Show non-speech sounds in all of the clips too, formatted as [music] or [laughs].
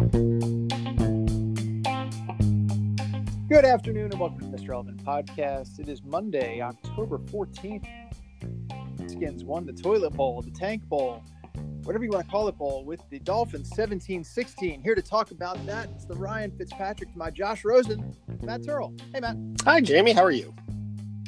Good afternoon and welcome to the Mr. Relevant Podcast. It is Monday, October 14th. Skins won the toilet bowl, the tank bowl, whatever you want to call it bowl, with the Dolphins 17 16. Here to talk about that, it's the Ryan Fitzpatrick to my Josh Rosen, Matt Terl. Hey, Matt. Hi, Jamie. How are you?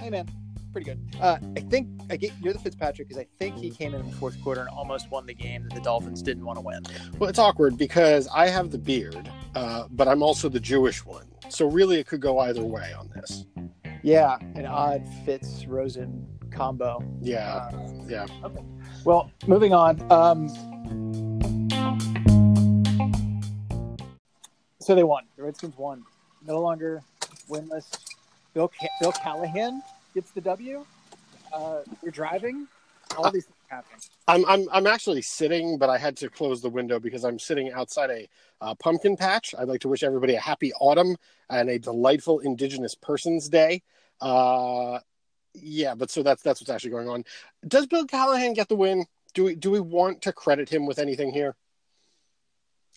Hey, man. Pretty good. Uh, I think I get you're the Fitzpatrick because I think he came in in the fourth quarter and almost won the game that the Dolphins didn't want to win. Well, it's awkward because I have the beard, uh, but I'm also the Jewish one. So really, it could go either way on this. Yeah, an odd Fitz Rosen combo. Yeah, Uh, yeah. Okay. Well, moving on. Um, so they won. The Redskins won. No longer winless. Bill Ca- Bill Callahan gets the W. Uh, you're driving. All these things happen. I'm I'm I'm actually sitting, but I had to close the window because I'm sitting outside a uh, pumpkin patch. I'd like to wish everybody a happy autumn and a delightful Indigenous Persons Day. Uh, yeah, but so that's that's what's actually going on. Does Bill Callahan get the win? Do we do we want to credit him with anything here?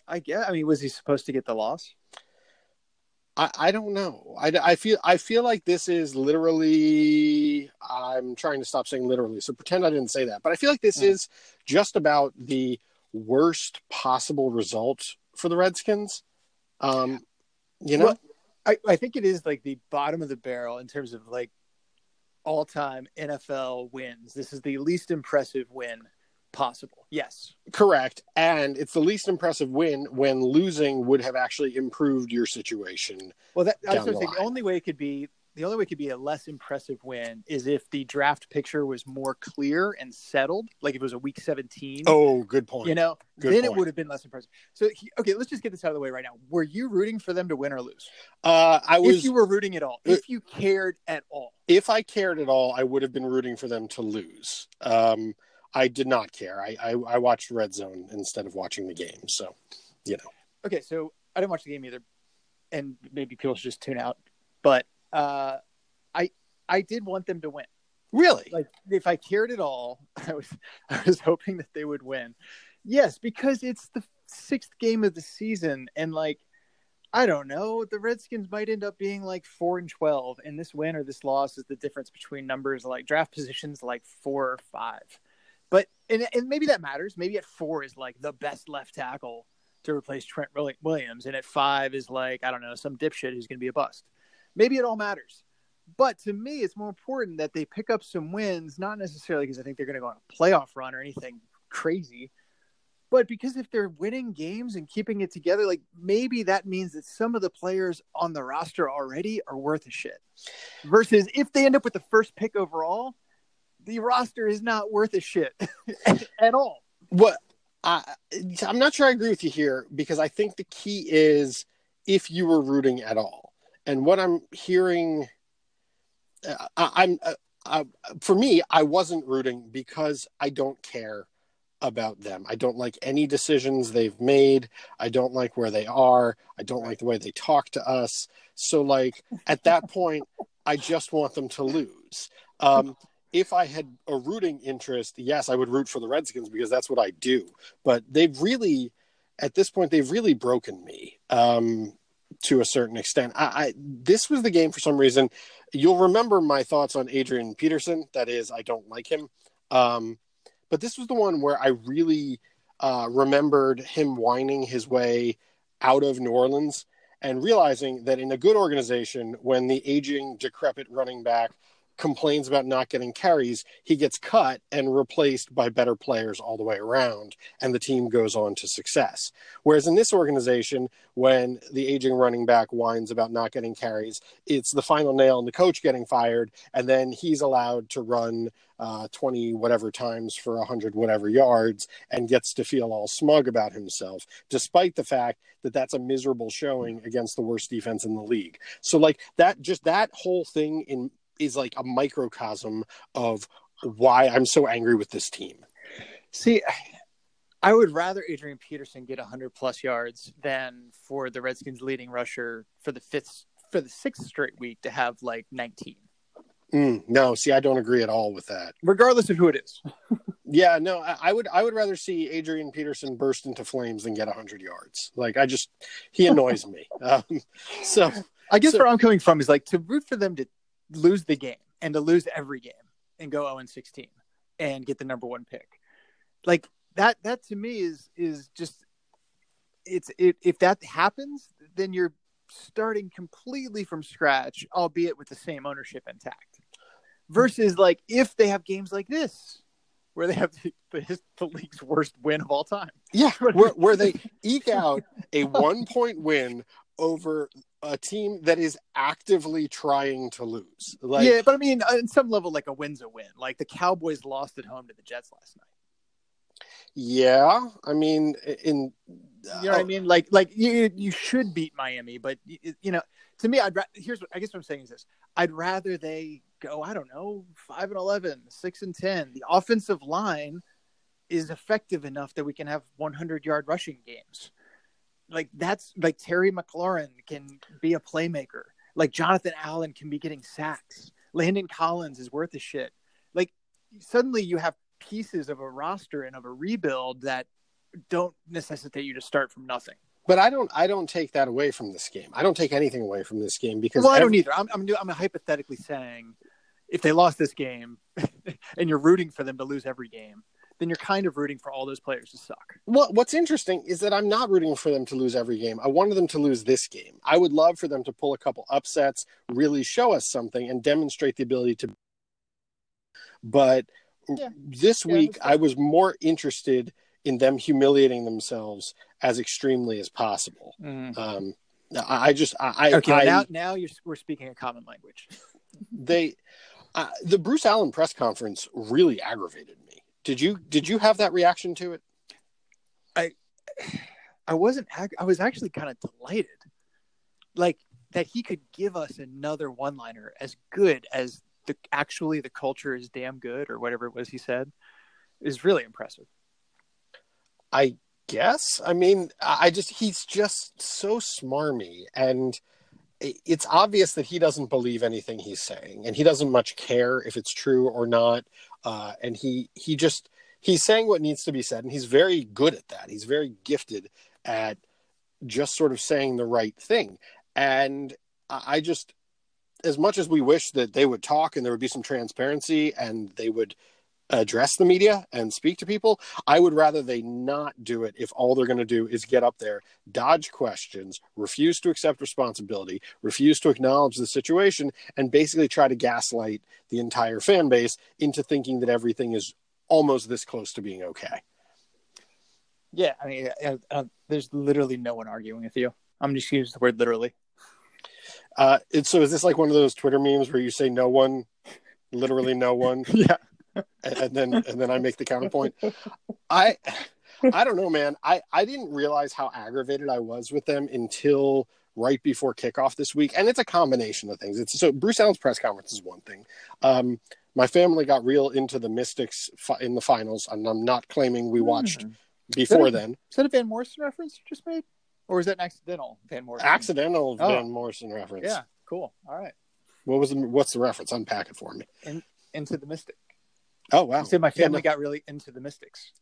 I guess. I mean, was he supposed to get the loss? I, I don't know. I, I feel I feel like this is literally. I'm trying to stop saying literally, so pretend I didn't say that. But I feel like this Mm. is just about the worst possible result for the Redskins. Um, you know, Well, I, I think it is like the bottom of the barrel in terms of like all time NFL wins. This is the least impressive win possible. Yes. correct. And it's the least impressive win when losing would have actually improved your situation. Well, that I was going to the say the only way it could be the only way it could be a less impressive win is if the draft picture was more clear and settled, like if it was a week 17. Oh, good point. You know, Good then it would have been less impressive. So, he, okay, let's just get this out of the way right now. Were you rooting for them to win or lose? uh, I was if you were rooting at all, Uh, if you cared at all. if I cared at all, I would have been rooting for them to lose. Um, I did not care. I, I, I watched Red Zone instead of watching the game. So, you know, Okay, so I didn't watch the game either, and maybe people should just tune out. But uh, I I did want them to win. really, Like if I cared at all, [laughs] I was I was hoping that they would win. Yes, because it's the sixth game of the season, and like I don't know, the Redskins might end up being like four and twelve, and this win or this loss is the difference between numbers like draft positions like four or five. But and and maybe that matters. Maybe at four is like the best left tackle to replace Trent Williams, and at five is like I don't know some dipshit who's going to be a bust. Maybe it all matters. But to me, it's more important that they pick up some wins, not necessarily because I think they're going to go on a playoff run or anything crazy, but because if they're winning games and keeping it together, like maybe that means that some of the players on the roster already are worth a shit. Versus if they end up with the first pick overall, the roster is not worth a shit [laughs] at all. what I, I'm not sure I agree with you here because I think the key is if you were rooting at all. And what I'm hearing, uh, I, I'm uh, uh, for me, I wasn't rooting because I don't care about them. I don't like any decisions they've made. I don't like where they are. I don't like the way they talk to us. So, like at that point, I just want them to lose. Um, if I had a rooting interest, yes, I would root for the Redskins because that's what I do. But they've really, at this point, they've really broken me um, to a certain extent. I, I this was the game for some reason. You'll remember my thoughts on Adrian Peterson. That is, I don't like him. Um, but this was the one where I really uh, remembered him whining his way out of New Orleans and realizing that in a good organization, when the aging, decrepit running back complains about not getting carries, he gets cut and replaced by better players all the way around, and the team goes on to success. Whereas in this organization, when the aging running back whines about not getting carries, it's the final nail in the coach getting fired, and then he's allowed to run uh, 20 whatever times for 100 whatever yards and gets to feel all smug about himself, despite the fact that that's a miserable showing against the worst defense in the league. So, like, that just that whole thing in is like a microcosm of why I'm so angry with this team. See, I would rather Adrian Peterson get 100 plus yards than for the Redskins leading rusher for the fifth for the sixth straight week to have like 19, Mm, no, see, I don't agree at all with that. regardless of who it is. [laughs] Yeah, no, I, I would I would rather see Adrian Peterson burst into flames than get hundred yards. Like I just he annoys me. [laughs] Um, so I guess So- where I'm coming from is like to root for them to lose the game and to lose every game and go 0 and 16 and get the number one pick. Like that that to me is is just it's it, if that happens, then you're starting completely from scratch, albeit with the same ownership intact. Versus like if they have games like this where they have the, the, the league's worst win of all time. yeah, [laughs] where, where they eke out a one point win over a team that is actively trying to lose. Like yeah, but I mean, on some level, like a win's a win. Like the Cowboys lost at home to the Jets last night. yeah, I mean in You know what I uh, mean? Like, like you you should beat Miami, but you, you know, to me, I'd ra- here's what I guess what I'm saying is this: I'd rather they go, I don't know, five and 11, 6 and ten. The offensive line is effective enough that we can have 100 yard rushing games. Like that's like Terry McLaurin can be a playmaker. Like Jonathan Allen can be getting sacks. Landon Collins is worth a shit. Like suddenly you have pieces of a roster and of a rebuild that don't necessitate you to start from nothing. But I don't. I don't take that away from this game. I don't take anything away from this game because Well, I don't every- either. I'm, I'm, I'm hypothetically saying if they lost this game [laughs] and you're rooting for them to lose every game, then you're kind of rooting for all those players to suck. Well, what's interesting is that I'm not rooting for them to lose every game. I wanted them to lose this game. I would love for them to pull a couple upsets, really show us something, and demonstrate the ability to. But Yeah. this Yeah, week. I was more interested in them humiliating themselves as extremely as possible. Um, I, I just, I, Okay, I, now now you're we're speaking a common language. they, uh, the Bruce Allen press conference really aggravated me. Did you did you have that reaction to it? I I wasn't. I was actually kind of delighted, like that he could give us another one-liner as good as the actually the culture is damn good or whatever it was he said is really impressive. I guess. I mean, I just he's just so smarmy, and it's obvious that he doesn't believe anything he's saying, and he doesn't much care if it's true or not. Uh, and he he just he's saying what needs to be said, and he's very good at that. He's very gifted at just sort of saying the right thing. And I I just, as much as we wish that they would talk and there would be some transparency and they would address the media and speak to people, I would rather they not do it if all they're going to do is get up there, dodge questions, refuse to accept responsibility, refuse to acknowledge the situation, and basically try to gaslight the entire fan base into thinking that everything is almost this close to being okay. Yeah, I mean, uh, uh, there's literally no one arguing with you. I'm just using the word literally. Uh, so is this like one of those Twitter memes where you say no one, literally no one, [laughs] Yeah, and then and then I make the counterpoint. [laughs] I I don't know, man. I I didn't realize how aggravated I was with them until right before kickoff this week, and it's a combination of things. It's so Bruce Allen's press conference is one thing. Um, my family got real into the Mystics fi- in the finals, and I'm not claiming we watched Hmm. before Is a- then. Is that a Van Morrison reference you just made, or is that an accidental Van Morrison? Accidental Oh. Van Morrison reference. Yeah, cool. All right, What was the, what's the reference? Unpack it for me. into the Mystic. Oh wow. Said my Yeah, family no. got really into the Mystics.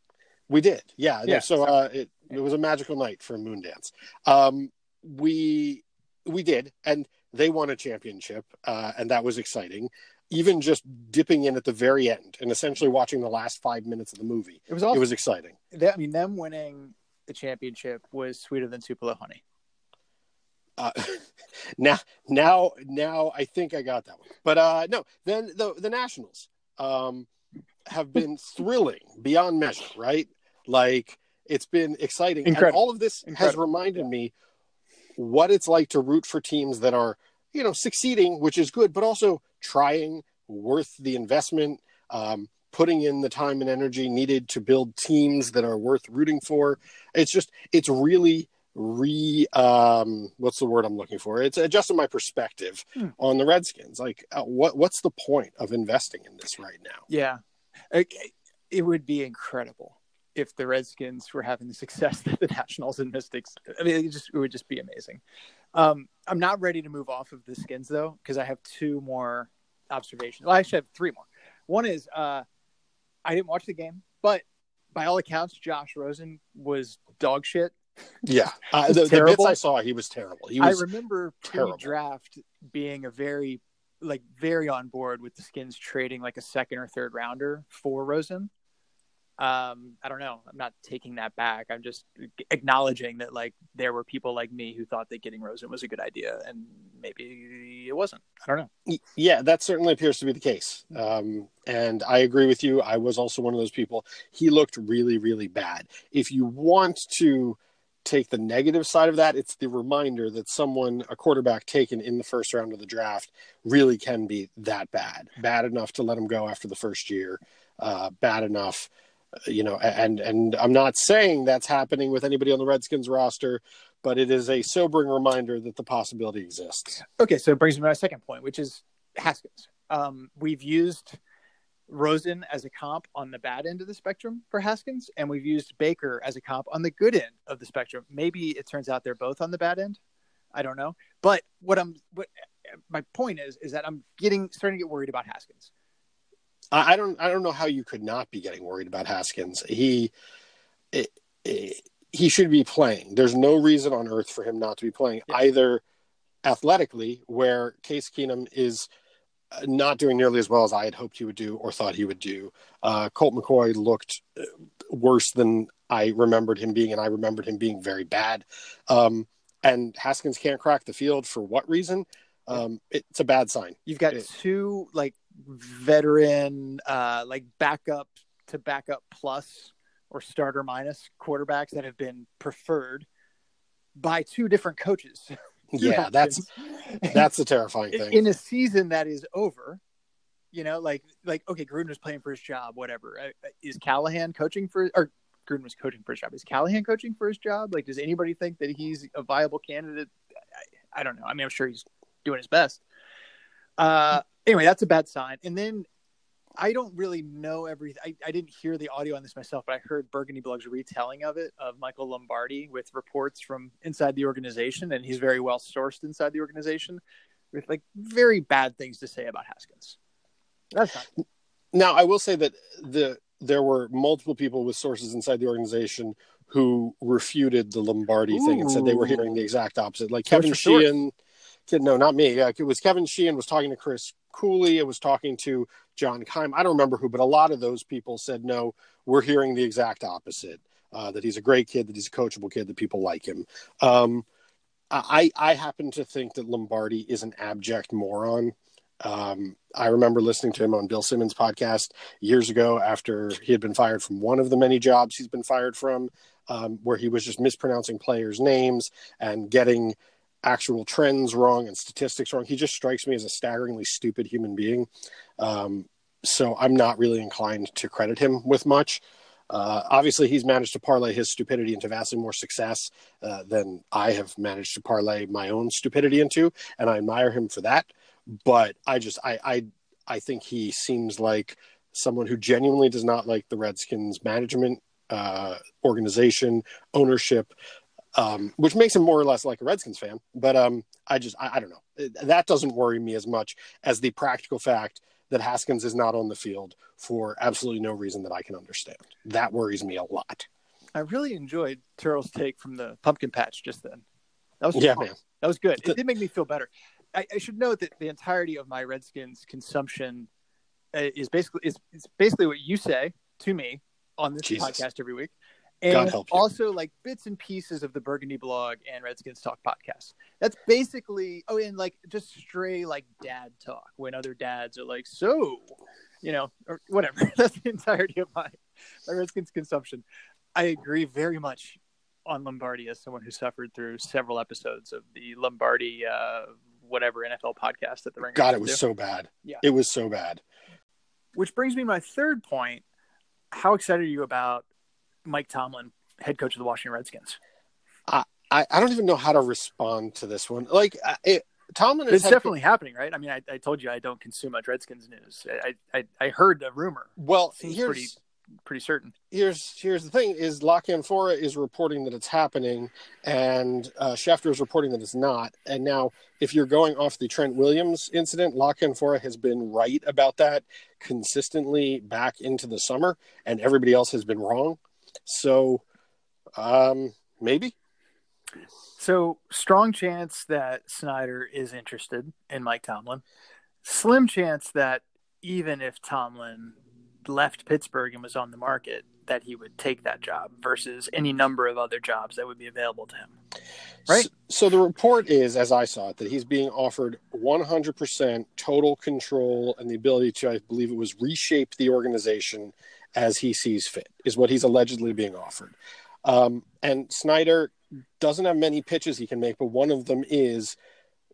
We did, yeah. Yeah, so uh, it it was a magical night for Moondance. Um, we we did, and they won a championship, uh, and that was exciting. Even just dipping in at the very end and essentially watching the last five minutes of the movie, It was awesome. it was exciting. They- I mean, them winning the championship was sweeter than Tupelo honey. Uh, [laughs] now, now, now, I think I got that one. But uh, no, then the the Nationals um, have been thrilling beyond measure, right? Like it's been exciting, and all of this has Incredible. reminded me what it's like to root for teams that are, you know, succeeding, which is good, but also trying, worth the investment. Um, putting in the time and energy needed to build teams that are worth rooting for it's just it's really re um what's the word i'm looking for it's adjusting my perspective Hmm. on the redskins like uh, what what's the point of investing in this right now Yeah, it, would be incredible if the Redskins were having the success [laughs] that the Nationals and Mystics. I mean, it just it would just be amazing. Um, I'm not ready to move off of the Skins though because I have two more observations. Well, I actually have three more. One is uh, I didn't watch the game, But by all accounts, Josh Rosen was dog shit. Yeah, [laughs] uh, the, the bits I saw, he was terrible. He was I remember pre-draft being a very like very on board with the Skins trading like a second or third rounder for Rosen. Um, I don't know. I'm not taking that back. I'm just acknowledging that like there were people like me who thought that getting Rosen was a good idea, and maybe it wasn't. I don't know. Yeah, that certainly appears to be the case. Um, and I agree with you. I was also one of those people. He looked really, really bad. If you want to take the negative side of that, it's the reminder that someone, a quarterback taken in the first round of the draft, really can be that bad. Bad enough to let him go after the first year. Uh, bad enough, uh, you know. And and I'm not saying that's happening with anybody on the Redskins roster, but it is a sobering reminder that the possibility exists. Okay, so it brings me to my second point, which is Haskins. Um, we've used Rosen as a comp on the bad end of the spectrum for Haskins, and we've used Baker as a comp on the good end of the spectrum. Maybe it turns out they're both on the bad end. I don't know. But what I'm what my point is is that I'm getting starting to get worried about Haskins. I, don't I don't know how you could not be getting worried about Haskins. He it, it, he should be playing. There's no reason on earth for him not to be playing Yeah. either athletically, where Case Keenum is not doing nearly as well as I had hoped he would do or thought he would do. Uh, Colt McCoy looked uh, worse than I remembered him being, and I remembered him being very bad. Um, and Haskins can't crack the field for what reason? Um, it's a bad sign. You've got It- two like veteran, uh, like backup to backup plus or starter minus quarterbacks that have been preferred by two different coaches. [laughs] [laughs] Yeah, that's [laughs] that's the terrifying thing. in a season that is over. You know, like like okay, Gruden was playing for his job. Whatever Uh, is Callahan coaching for or Gruden was coaching for his job. Is Callahan coaching for his job? Like, does anybody think that he's a viable candidate? I, I don't know. I mean, I'm sure he's doing his best. Uh, anyway, that's a bad sign. And then I don't really know everything. I, I didn't hear the audio on this myself, but I heard Burgundy Blog's retelling of it of Michael Lombardi with reports from inside the organization, and he's very well sourced inside the organization with like very bad things to say about Haskins. That's not Now, I will say that the there were multiple people with sources inside the organization who refuted the Lombardi thing and said they were hearing the exact opposite. Like Kevin. Sheehan, kid, no, not me. It was Kevin Sheehan was talking to Chris Cooley. It was talking to John Keim. I don't remember who, but a lot of those people said no. We're hearing the exact opposite. Uh, that he's a great kid, that he's a coachable kid, that people like him. Um, I I happen to think that Lombardi is an abject moron. Um, I remember listening to him on Bill Simmons' podcast years ago after he had been fired from one of the many jobs he's been fired from, um, where he was just mispronouncing players' names and getting actual trends wrong and statistics wrong. He just strikes me as a staggeringly stupid human being. Um, so I'm not really inclined to credit him with much. Uh, obviously, he's managed to parlay his stupidity into vastly more success uh, than I have managed to parlay my own stupidity into, and I admire him for that. But I just, I, I, I think he seems like someone who genuinely does not like the Redskins management, uh, organization, ownership, um, which makes him more or less like a Redskins fan. But um, I just, I, I don't know. That doesn't worry me as much as the practical fact that Haskins is not on the field for absolutely no reason that I can understand. That worries me a lot. I really enjoyed Terl's take from the pumpkin patch just then. That was Yeah, man. That was good. It did make me feel better. I, I should note that the entirety of my Redskins consumption uh, is basically is, is basically what you say to me on this Jesus. podcast every week, and also like bits and pieces of the Burgundy blog and Redskins Talk podcast. That's basically oh, and like just stray like dad talk when other dads are like, so, you know, or whatever. [laughs] That's the entirety of my my Redskins consumption. I agree very much on Lombardi as someone who suffered through several episodes of the Lombardi uh, whatever NFL podcast that the Ringer God, it was do. so bad. Yeah. It was so bad. Which brings me to my third point. How excited are you about Mike Tomlin, head coach of the Washington Redskins? I, I don't even know how to respond to this one. Like, it, Tomlin is It's definitely happening, right? I mean, I, I told you I don't consume much Redskins news. I, I, I heard a rumor. Well, Seems here's pretty pretty certain. Here's here's the thing: is La Canfora is reporting that it's happening, and uh, Schefter is reporting that it's not. And now, if you're going off the Trent Williams incident, La Canfora has been right about that consistently back into the summer, and everybody else has been wrong. So, um, maybe. So strong chance that Snyder is interested in Mike Tomlin. Slim chance that even if Tomlin left Pittsburgh and was on the market, that he would take that job versus any number of other jobs that would be available to him. Right. So, so the report is, as I saw it, that he's being offered 100% total control and the ability to, I believe it was, reshape the organization as he sees fit, is what he's allegedly being offered. Um, and Snyder doesn't have many pitches he can make, but one of them is,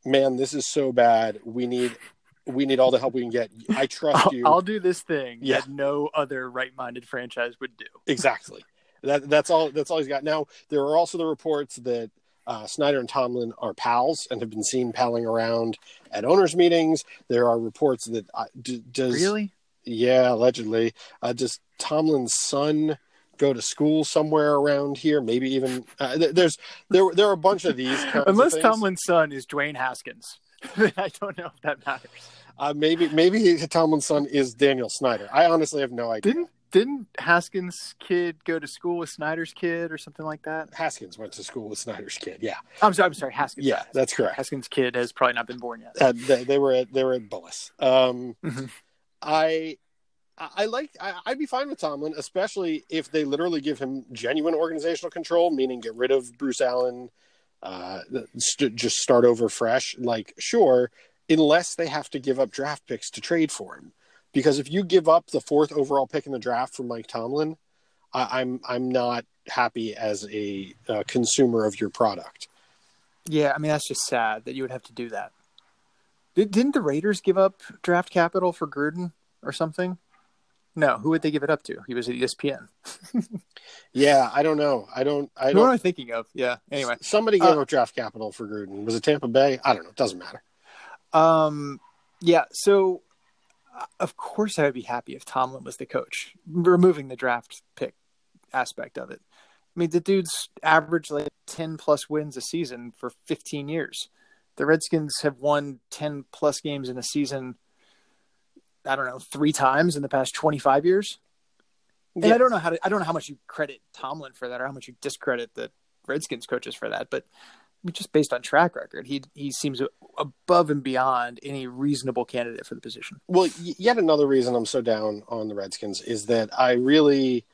man, this is so bad. We need we need all the help we can get. I trust I'll, you. I'll do this thing Yeah. that no other right-minded franchise would do. Exactly. That that's all. That's all he's got. Now there are also the reports that uh, Snyder and Tomlin are pals and have been seen palling around at owners' meetings. There are reports that uh, d- does Really? yeah allegedly uh, does Tomlin's son go to school somewhere around here? Maybe even uh, there's there there are a bunch of these. Kinds Unless of. Tomlin's son is Dwayne Haskins, [laughs] I don't know if that matters. uh, maybe maybe Tomlin's son is Daniel Snyder. I honestly have no idea. Didn't didn't Haskins' kid go to school with Snyder's kid or something like that? Haskins went to school with Snyder's kid. Yeah, I'm sorry. I'm sorry. Haskins. yeah, that's correct. Haskins' kid has probably not been born yet. Uh, they, they were at they were at Bullis. Um, Mhm. I I like I, I'd be fine with Tomlin, especially if they literally give him genuine organizational control, meaning get rid of Bruce Allen, uh, st- just start over fresh. Like sure, unless they have to give up draft picks to trade for him, because if you give up the fourth overall pick in the draft for Mike Tomlin, I, I'm I'm not happy as a uh, consumer of your product. Yeah, I mean that's just sad that you would have to do that. Did, didn't the Raiders give up draft capital for Gruden or something? No, who would they give it up to? He was at ESPN. [laughs] Yeah, I don't know. I don't. I don't. am I thinking of? Yeah. Anyway, somebody gave Uh, up draft capital for Gruden. Was it Tampa Bay? I don't know. It doesn't matter. Um, yeah. So, uh, of course, I would be happy if Tomlin was the coach, removing the draft pick aspect of it. I mean, the dude's averaged like ten plus wins a season for fifteen years. The Redskins have won ten plus games in a season. I don't know, three times in the past twenty five years. And I don't know how to, I don't know how much you credit Tomlin for that, or how much you discredit the Redskins coaches for that. But just based on track record, he he seems above and beyond any reasonable candidate for the position. Well, yet another reason I'm so down on the Redskins is that I really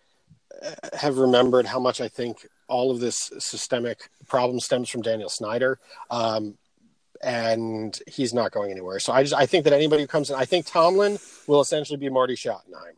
uh, have remembered how much I think all of this systemic problem stems from Daniel Snyder. Um, and he's not going anywhere. So I just I think that anybody who comes in, I think Tomlin will essentially be Marty Schottenheimer.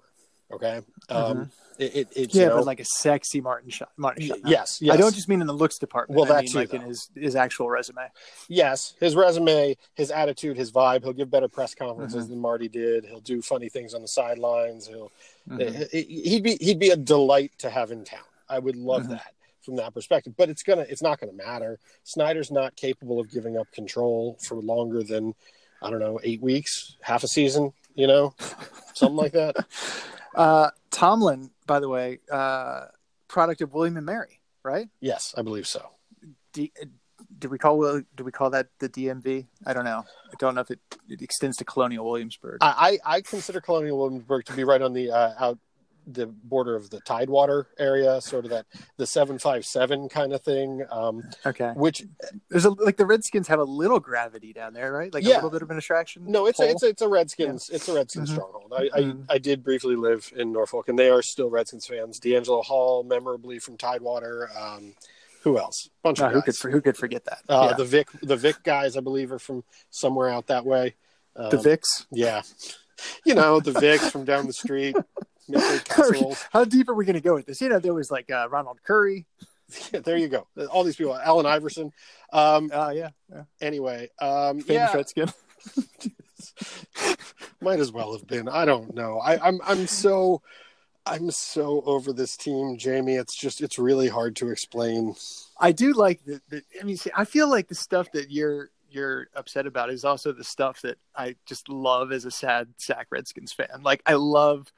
Okay, um, it, it, it's Yeah, you know, but like a sexy Martin Shot. Martin Schottenheimer. yes, yes, I don't just mean in the looks department. Well, that's like in his his actual resume. yes, his resume, his attitude, his vibe. He'll give better press conferences Mm-hmm. than Marty did. He'll do funny things on the sidelines. He'll Mhm. he- he'd be he'd be a delight to have in town. I would love Mhm. that from that perspective. But it's gonna it's not gonna matter. Snyder's not capable of giving up control for longer than I don't know eight weeks, half a season. You know, something like that. [laughs] Uh, Tomlin, by the way, uh, product of William and Mary, right? Yes, I believe so. D- do we call do we call that the DMV? I don't know. I don't know if it, it extends to Colonial Williamsburg. I, I consider Colonial Williamsburg to be right on the uh, out the border of the Tidewater area, sort of that the seven five seven kind of thing. Um, okay. which There's a like the Redskins have a little gravity down there, right? Like a little bit of an attraction. No, it's a, it's a, it's a Redskins it's a Redskins Mhm. stronghold. I, Mhm. I I did briefly live in Norfolk, and they are still Redskins fans. DeAngelo Hall, memorably from Tidewater. Um, who else? Bunch No, of who guys. could who could forget that? uh, yeah. The Vick the Vick guys, I believe, are from somewhere out that way. Um, the Vicks. yeah, [laughs] you know the Vicks from down the street. [laughs] Casseroles. How deep are we going to go with this? You know, there was like uh, Ronald Curry. [laughs] Yeah, there you go. All these people, Allen Iverson. Um, Uh, yeah, yeah. anyway, um, famous yeah, Redskin. [laughs] might as well have been. I don't know. I, I'm I'm so I'm so over this team, Jamie. It's just it's really hard to explain. I do like the, the. I mean, see, I feel like the stuff that you're you're upset about is also the stuff that I just love as a sad sack Redskins fan. Like I love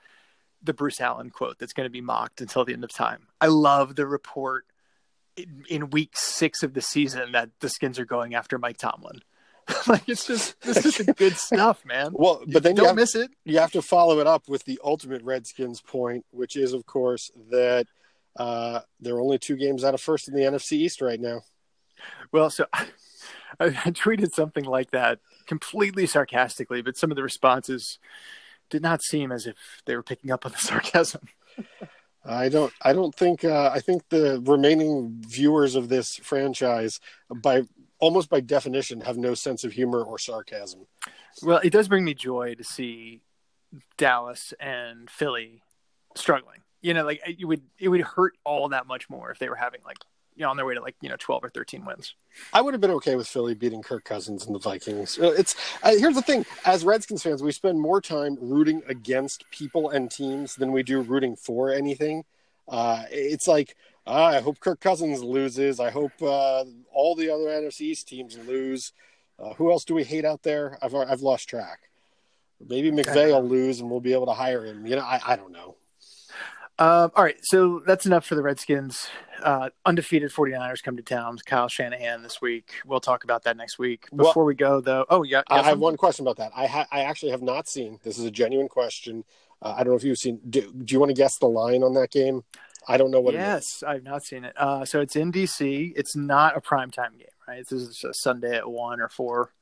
the Bruce Allen quote that's going to be mocked until the end of time. I love the report in, in week six of the season that the Skins are going after Mike Tomlin. [laughs] like it's just this is good stuff, man. Well, but then don't you have, miss it. you have to follow it up with the ultimate Redskins point, which is, of course, that uh, there are only two games out of first in the NFC East right now. Well, so [laughs] I, I tweeted something like that completely sarcastically, but some of the responses did not seem as if they were picking up on the [laughs] sarcasm. I don't. I don't think. Uh, I think the remaining viewers of this franchise, by almost by definition, have no sense of humor or sarcasm. Well, it does bring me joy to see Dallas and Philly struggling. You know, like it would it would hurt all that much more if they were having like you know on their way to like you know twelve or thirteen wins. I would have been okay with Philly beating Kirk Cousins and the Vikings. Uh, It's uh, here's the thing: as Redskins fans, we spend more time rooting against people and teams than we do rooting for anything. Uh, it's like ah, I hope Kirk Cousins loses. I hope uh, all the other NFC East teams lose. Uh, who else do we hate out there? I've I've lost track. Maybe McVay will lose and we'll be able to hire him. You know, I, I don't know. Um, all right, so that's enough for the Redskins. Uh, undefeated 49ers come to town. Kyle Shanahan this week. We'll talk about that next week. Well- Before we go, though, oh yeah, I have one question about that. I ha- I actually have not seen. This is a genuine question. Uh, I don't know if you've seen. Do, do you want to guess the line on that game? I don't know what. it is. Yes, I've not seen it. Uh, so it's in DC. It's not a primetime game, right? This is a Sunday at one or four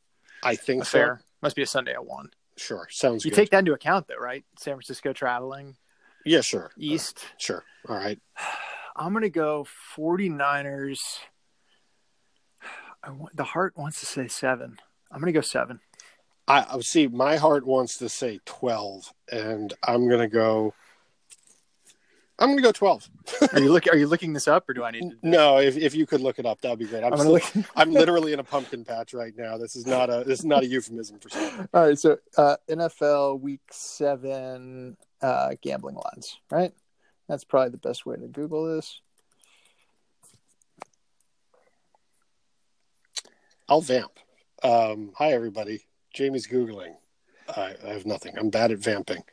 I think affair. Must be a Sunday at one. Sure, sounds You good. take that into account, though, right? San Francisco traveling yeah, sure, east. sure. All right. I'm gonna go 49ers. I want, the heart wants to say seven. I'm gonna go seven. I I- see. My heart wants to say twelve, and I'm gonna go. I'm gonna go twelve. Are you look? Are you looking this up, or do I need to? [laughs] No, if if you could look it up, that'd be great. I'm, I'm still- look. I'm literally in a pumpkin patch right now. This is not a this is not a euphemism for something. [laughs] All right, so uh, NFL Week Seven uh, gambling lines, right? That's probably the best way to Google this. I'll vamp. Um, hi everybody. Jamie's googling. I, I have nothing. I'm bad at vamping.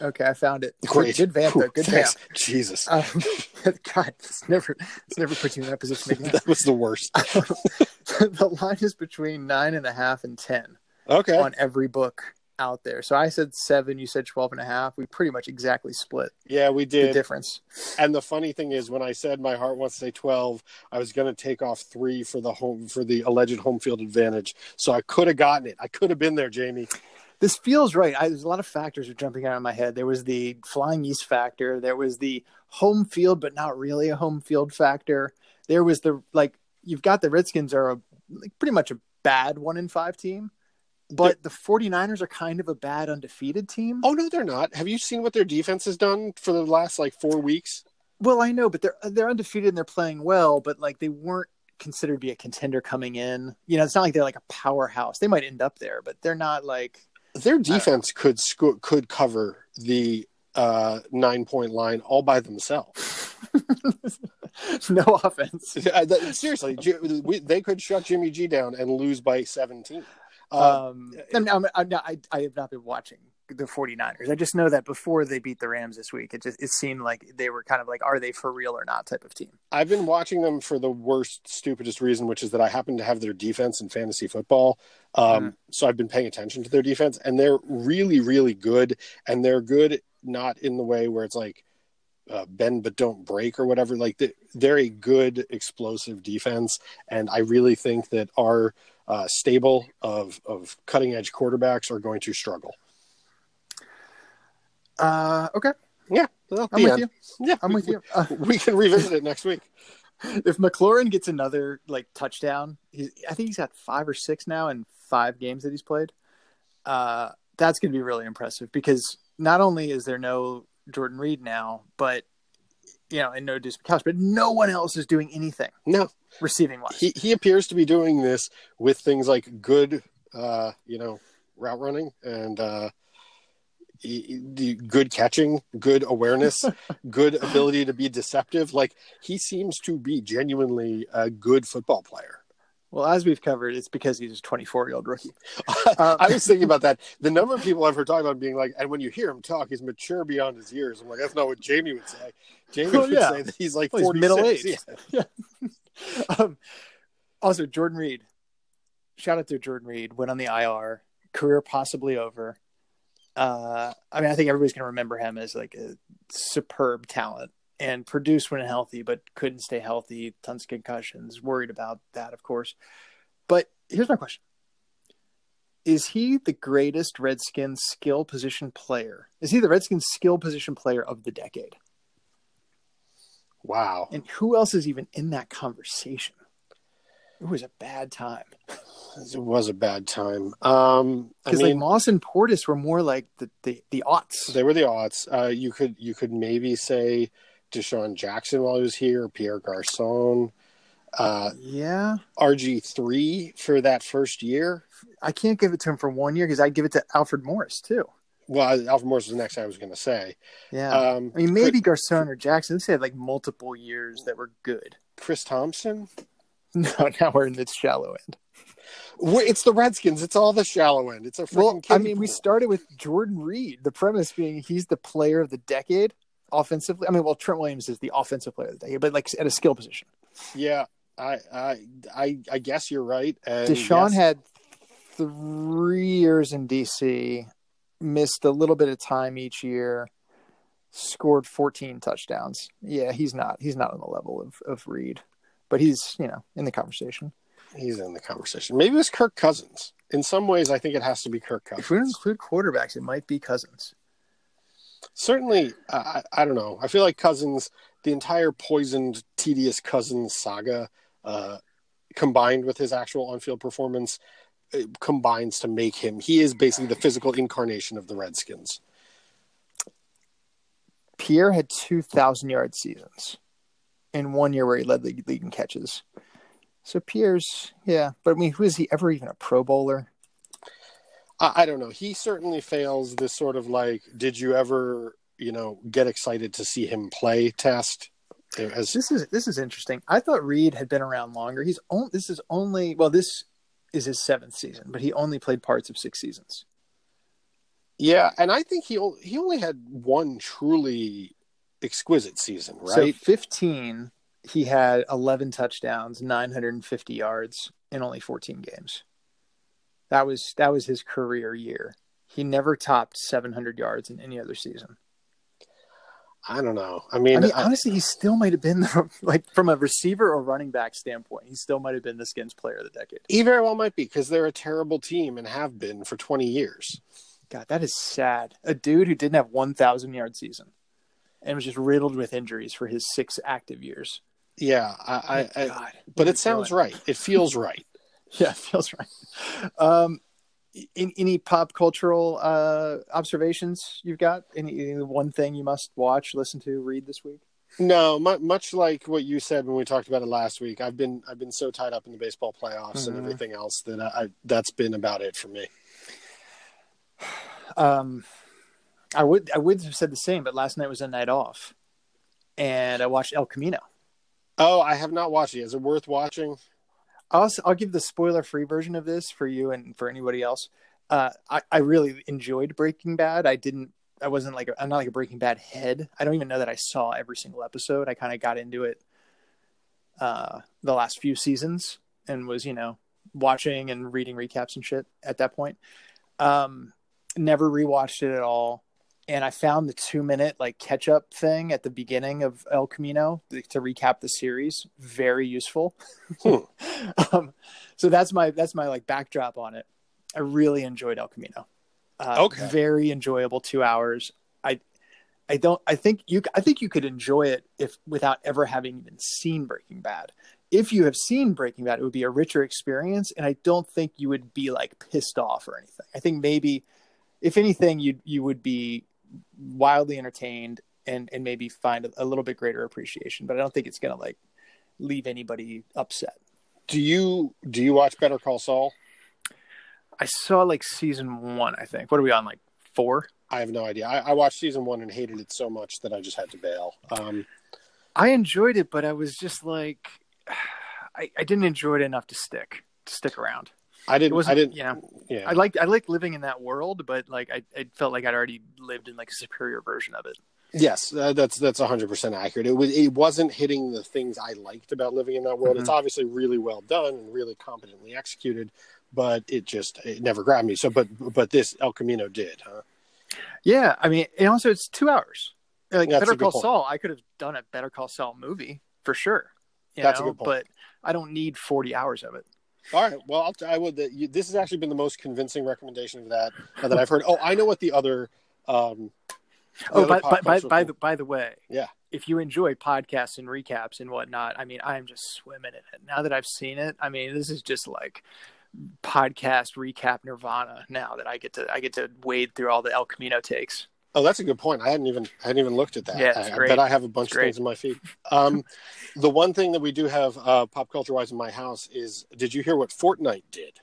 Okay, I found it. Great. Good vamp, though. Good vamp. Jesus, Um, [laughs] God, it's never, it's never put you in that position again. [laughs] that was the worst. [laughs] the line is between nine and a half and ten Okay. on every book out there. So I said seven, you said 12 and a half. We pretty much exactly split Yeah, we the did. difference. And the funny thing is, when I said my heart wants to say twelve, I was going to take off three for the home for the alleged home field advantage. So I could have gotten it. I could have been there, Jamie. This feels right. I, there's a lot of factors are jumping out of my head. There was the flying east factor. There was the home field, but not really a home field factor. There was the like you've got the Redskins are a, like, pretty much a bad one in five team, but the 49ers are kind of a bad undefeated team. Oh no, they're not. Have you seen what their defense has done for the last like four weeks? Well, I know, but they're they're undefeated and they're playing well, but like they weren't considered to be a contender coming in. You know, it's not like they're like a powerhouse. They might end up there, but they're not like Their defense could sco- could cover the uh, nine point line all by themselves. [laughs] no offense. Seriously, they could shut Jimmy G down and lose by seventeen. Uh, Um, I'm, I'm, I'm not, I, I have not been watching the 49ers. I just know that before they beat the Rams this week, it just it seemed like they were kind of like, are they for real or not type of team. I've been watching them for the worst, stupidest reason, which is that I happen to have their defense in fantasy football. Um, So I've been paying attention to their defense, and they're really, really good. And they're good not in the way where it's like uh, bend but don't break or whatever. Like they- they're a good, explosive defense, and I really think that our uh, stable of of cutting edge quarterbacks are going to struggle. Uh, okay, Yeah, well, I'm with end. you. Yeah, I'm with you. Uh, We can revisit it next week. [laughs] if McLaurin gets another like touchdown, he's, I think he's got five or six now in five games that he's played. Uh, that's going to be really impressive because not only is there no Jordan Reed now, but you know, and no McCouse, but no one else is doing anything No, receiving wise. he he appears to be doing this with things like good uh you know route running and uh good catching good awareness [laughs] good ability to be deceptive. Like he seems to be genuinely a good football player Well, as we've covered, it's because he's a 24 year old rookie. [laughs] Um, I was thinking about that. [laughs] The number of people I've heard talk about being like, and when you hear him talk, he's mature beyond his years. I'm like, that's not what Jamie would say. Jamie Well, would yeah. say that he's like Well, he's 46. middle aged. [laughs] Yeah. um, also, Jordan Reed. Shout out to Jordan Reed. Went on the IR. Career possibly over. Uh, I mean, I think everybody's going to remember him as like a superb talent and produced when healthy, but couldn't stay healthy. Tons of concussions. Worried about that, of course. But here's my question: Is he the greatest Redskins skill position player? Is he the Redskins skill position player of the decade? Wow. And who else is even in that conversation? It was a bad time It was a bad time. Um, I because mean, like Moss and Portis were more like the the, the aughts. they were the odds. Uh, you could you could maybe say DeSean Jackson while he was here, Pierre Garcon, uh, yeah, RG three for that first year. I can't give it to him for one year because I'd give it to Alfred Morris too. Well, Alfred Morris was the next I was going to say. Yeah, Um, I mean maybe Garcon or Jackson. They had like multiple years that were good. Chris Thompson. [laughs] No, now we're in the shallow end. It's the Redskins. It's all the shallow end. It's a freaking Well, I mean, we started with Jordan Reed. The premise being he's the player of the decade offensively. I mean, well, Trent Williams is the offensive player of the day, but like at a skill position. Yeah, I, I, I, I guess you're right. And DeSean yes, had three years in DC, missed a little bit of time each year, scored 14 touchdowns. Yeah, he's not he's not on the level of of Reed, but he's you know in the conversation. he's in the conversation. Maybe it's Kirk Cousins. In some ways, I think it has to be Kirk Cousins. If we include quarterbacks, it might be Cousins. Certainly, I, I don't know. I feel like Cousins, the entire poisoned, tedious Cousins saga, uh, combined with his actual on-field performance, it combines to make him. He is basically the physical incarnation of the Redskins. Pierre had 2,000 yard seasons in one year where he led the league in catches. So Pierre's, yeah, but I mean, who is he ever even a Pro Bowler? I, I don't know. He certainly fails this sort of like, did you ever, you know, get excited to see him play test? As This is this is interesting. I thought Reed had been around longer. He's on, this is only well, this is his seventh season, but he only played parts of six seasons. yeah, and I think he he only had one truly exquisite season, right? So right? 15, he had 11 touchdowns, 950 yards in only 14 games. That was that was his career year. He never topped 700 yards in any other season. I don't know. I mean, I mean, I- honestly, he still might have been the, [laughs] like from a receiver or running back standpoint, he still might have been the Skins player of the decade. he very well might be because they're a terrible team and have been for 20 years. God, that is sad. A dude who didn't have 1,000 yard season and was just riddled with injuries for his six active years. Yeah, I, I, I but it sounds right. It feels right. [laughs] Yeah, feels right. Um, in, any pop cultural uh, observations you've got? Any, any one thing you must watch, listen to, read this week? No, much like what you said when we talked about it last week. I've been I've been so tied up in the baseball playoffs and Mhm. everything else that I, I that's been about it for me. [sighs] Um, I would I would have said the same, but last night was a night off, and I watched El Camino. Oh, I have not watched it. Is it worth watching? I'll I'll give the spoiler free version of this for you and for anybody else. Uh, I I really enjoyed Breaking Bad. I didn't. I wasn't like I'm not like a Breaking Bad head. I don't even know that I saw every single episode. I kind of got into it uh, the last few seasons and was you know watching and reading recaps and shit at that point. Um, never rewatched it at all. And I found the two minute like catch up thing at the beginning of El Camino to recap the series very useful. [laughs] um, so that's my that's my like backdrop on it. I really enjoyed El Camino. Uh, Okay. very enjoyable two hours. I I don't I think you I think you could enjoy it if without ever having even seen Breaking Bad. If you have seen Breaking Bad, it would be a richer experience, and I don't think you would be like pissed off or anything. I think maybe, if anything, you you would be wildly entertained and and maybe find a, a little bit greater appreciation. But I don't think it's gonna like leave anybody upset. Do you do you watch Better Call Saul? I saw like season one. I think. What are we on? Like four. I have no idea. I, I watched season one and hated it so much that I just had to bail. Um, I enjoyed it, but I was just like, [sighs] I, I didn't enjoy it enough to stick to stick around. I didn't. wasn't, I didn't. know, Yeah. I liked I liked living in that world, but like I, I felt like I'd already lived in like a superior version of it. Yes, uh, that's that's hundred percent accurate. It was it wasn't hitting the things I liked about living in that world. It's obviously really well done and really competently executed, but it just it never grabbed me. So, but but this El Camino did, huh? Yeah, I mean, and also it's two hours. Like That's Better Call point. Saul, I could have done a Better Call Saul movie for sure. You That's a good point. but I don't need forty hours of it. All right. Well, I'll, I would. You, this has actually been the most convincing recommendation of that uh, that I've heard. Oh, I know what the other. Um, the Oh, other by, by, by, by the by the way, Yeah. If you enjoy podcasts and recaps and whatnot, I mean, I'm just swimming in it. Now that I've seen it, I mean, this is just like podcast recap nirvana. Now that I get to I get to wade through all the El Camino takes. Oh, that's a good point. I hadn't even I hadn't even looked at that. Yeah, I, I bet I have a bunch It's of things in my feed. Um, the one thing that we do have uh, pop culture wise in my house is did you hear what Fortnite did?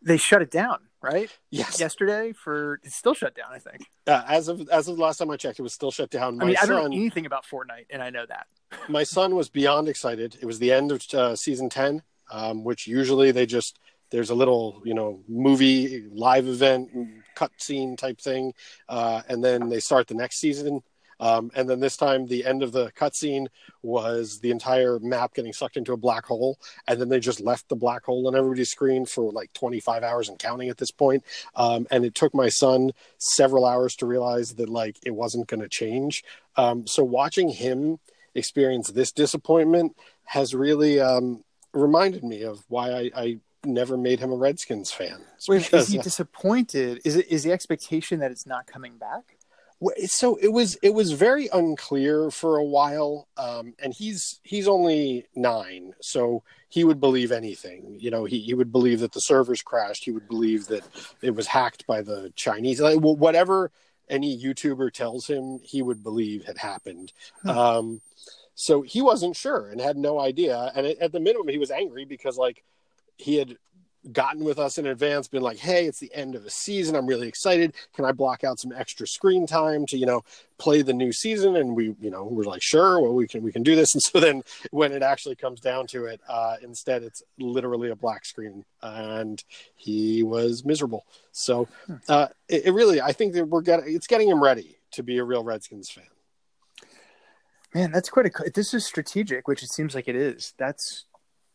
They shut it down, right? Yes. Yesterday for it's still shut down. I think. Uh, as of as of the last time I checked, it was still shut down. My I mean, I don't know anything about Fortnite, and I know that. my son was beyond excited. It was the end of uh, season ten, um, which usually they just there's a little you know movie live event cutscene type thing, uh, and then they start the next season. Um, and then this time, the end of the cutscene was the entire map getting sucked into a black hole, and then they just left the black hole on everybody's screen for like 25 hours and counting at this point. Um, and it took my son several hours to realize that like it wasn't going to change. Um, so watching him experience this disappointment has really um, reminded me of why I, I never made him a Redskins fan. Wait, is he uh, disappointed? Is it is the expectation that it's not coming back? So it was it was very unclear for a while um and he's he's only nine so he would believe anything you know he, he would believe that the servers crashed he would believe that it was hacked by the chinese like, whatever any youtuber tells him he would believe had happened Hmm. um so he wasn't sure and had no idea and at, at the minimum he was angry because like he had gotten with us in advance, been like, "Hey, it's the end of a season. I'm really excited. Can I block out some extra screen time to, you know, play the new season?" And we, you know, we're like, "Sure, well, we can we can do this." [laughs] And so then when it actually comes down to it, uh, instead it's literally a black screen, and he was miserable. So uh, it, it really, I think that we're getting it's getting him ready to be a real Redskins fan. Man, that's quite a. This is strategic, which it seems like it is. That's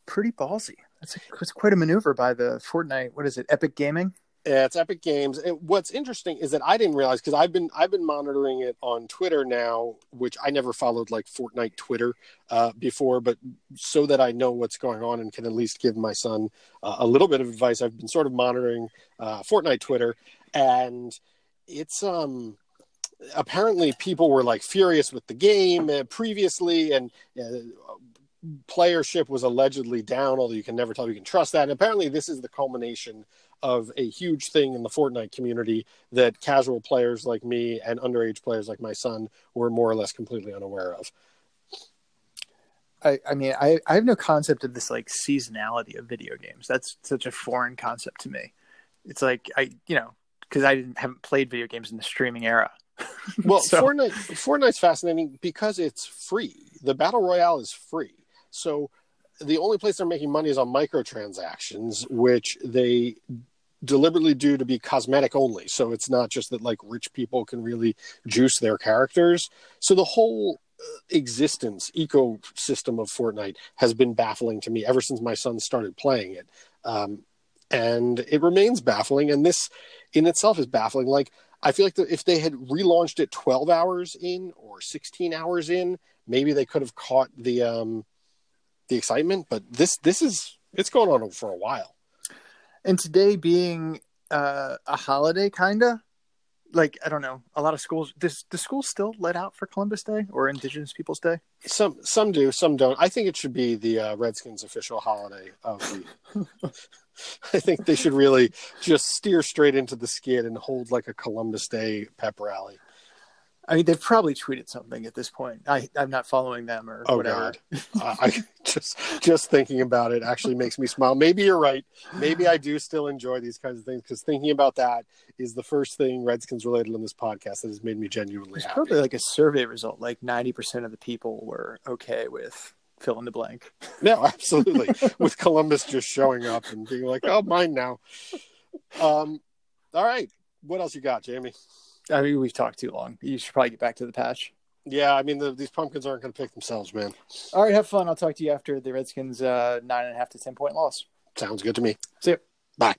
pretty ballsy. That's, a, quite a maneuver by the Fortnite. What is it? Epic Gaming. Yeah, it's Epic Games. And what's interesting is that I didn't realize because I've been I've been monitoring it on Twitter now, which I never followed like Fortnite Twitter uh, before, but so that I know what's going on and can at least give my son uh, a little bit of advice. I've been sort of monitoring uh, Fortnite Twitter, and it's um apparently people were like furious with the game uh, previously, and uh, playership was allegedly down. Although you can never tell if you can trust that. And apparently, this is the culmination of a huge thing in the Fortnite community that casual players like me and underage players like my son were more or less completely unaware of. I, I mean, I, I have no concept of this like seasonality of video games. That's such a foreign concept to me. It's like I, you know, because I didn't haven't played video games in the streaming era. [laughs] Well, So- Fortnite Fortnite's fascinating because it's free. The battle royale is free. So the only place they're making money is on microtransactions, which they deliberately do to be cosmetic only. So it's not just that like rich people can really juice their characters. So the whole uh, existence ecosystem of Fortnite has been baffling to me ever since my son started playing it. Um, and it remains baffling. And this in itself is baffling. Like, I feel like the, if they had relaunched it 12 hours in or 16 hours in, maybe they could have caught the um, the excitement. But this this is it's going on for a while. And today being uh, a holiday, kinda like I don't know, a lot of schools. Does the school still let out for Columbus Day or Indigenous Peoples Day? Some some do, some don't. I think it should be the uh, Redskins' official holiday of the. [laughs] I think they should really just steer straight into the skid and hold like a Columbus Day pep rally. I mean, they've probably tweeted something at this point. I, I'm not following them or Oh whatever. God, uh, I [laughs] just just thinking about it actually makes me smile. Maybe you're right. Maybe I do still enjoy these kinds of things because thinking about that is the first thing Redskins related on this podcast that has made me genuinely It's happy. probably like a survey result. Like 90% of the people were okay with fill in the blank. [laughs] No, absolutely. With Columbus just showing up and being like, "Oh, mine now." Um, all right. What else you got, Jamie? I mean, we've talked too long. You should probably get back to the patch. Yeah, I mean, the, these pumpkins aren't going to pick themselves, man. All right, have fun. I'll talk to you after the Redskins' uh, nine and a half to ten point loss. Sounds good to me. See you. Bye.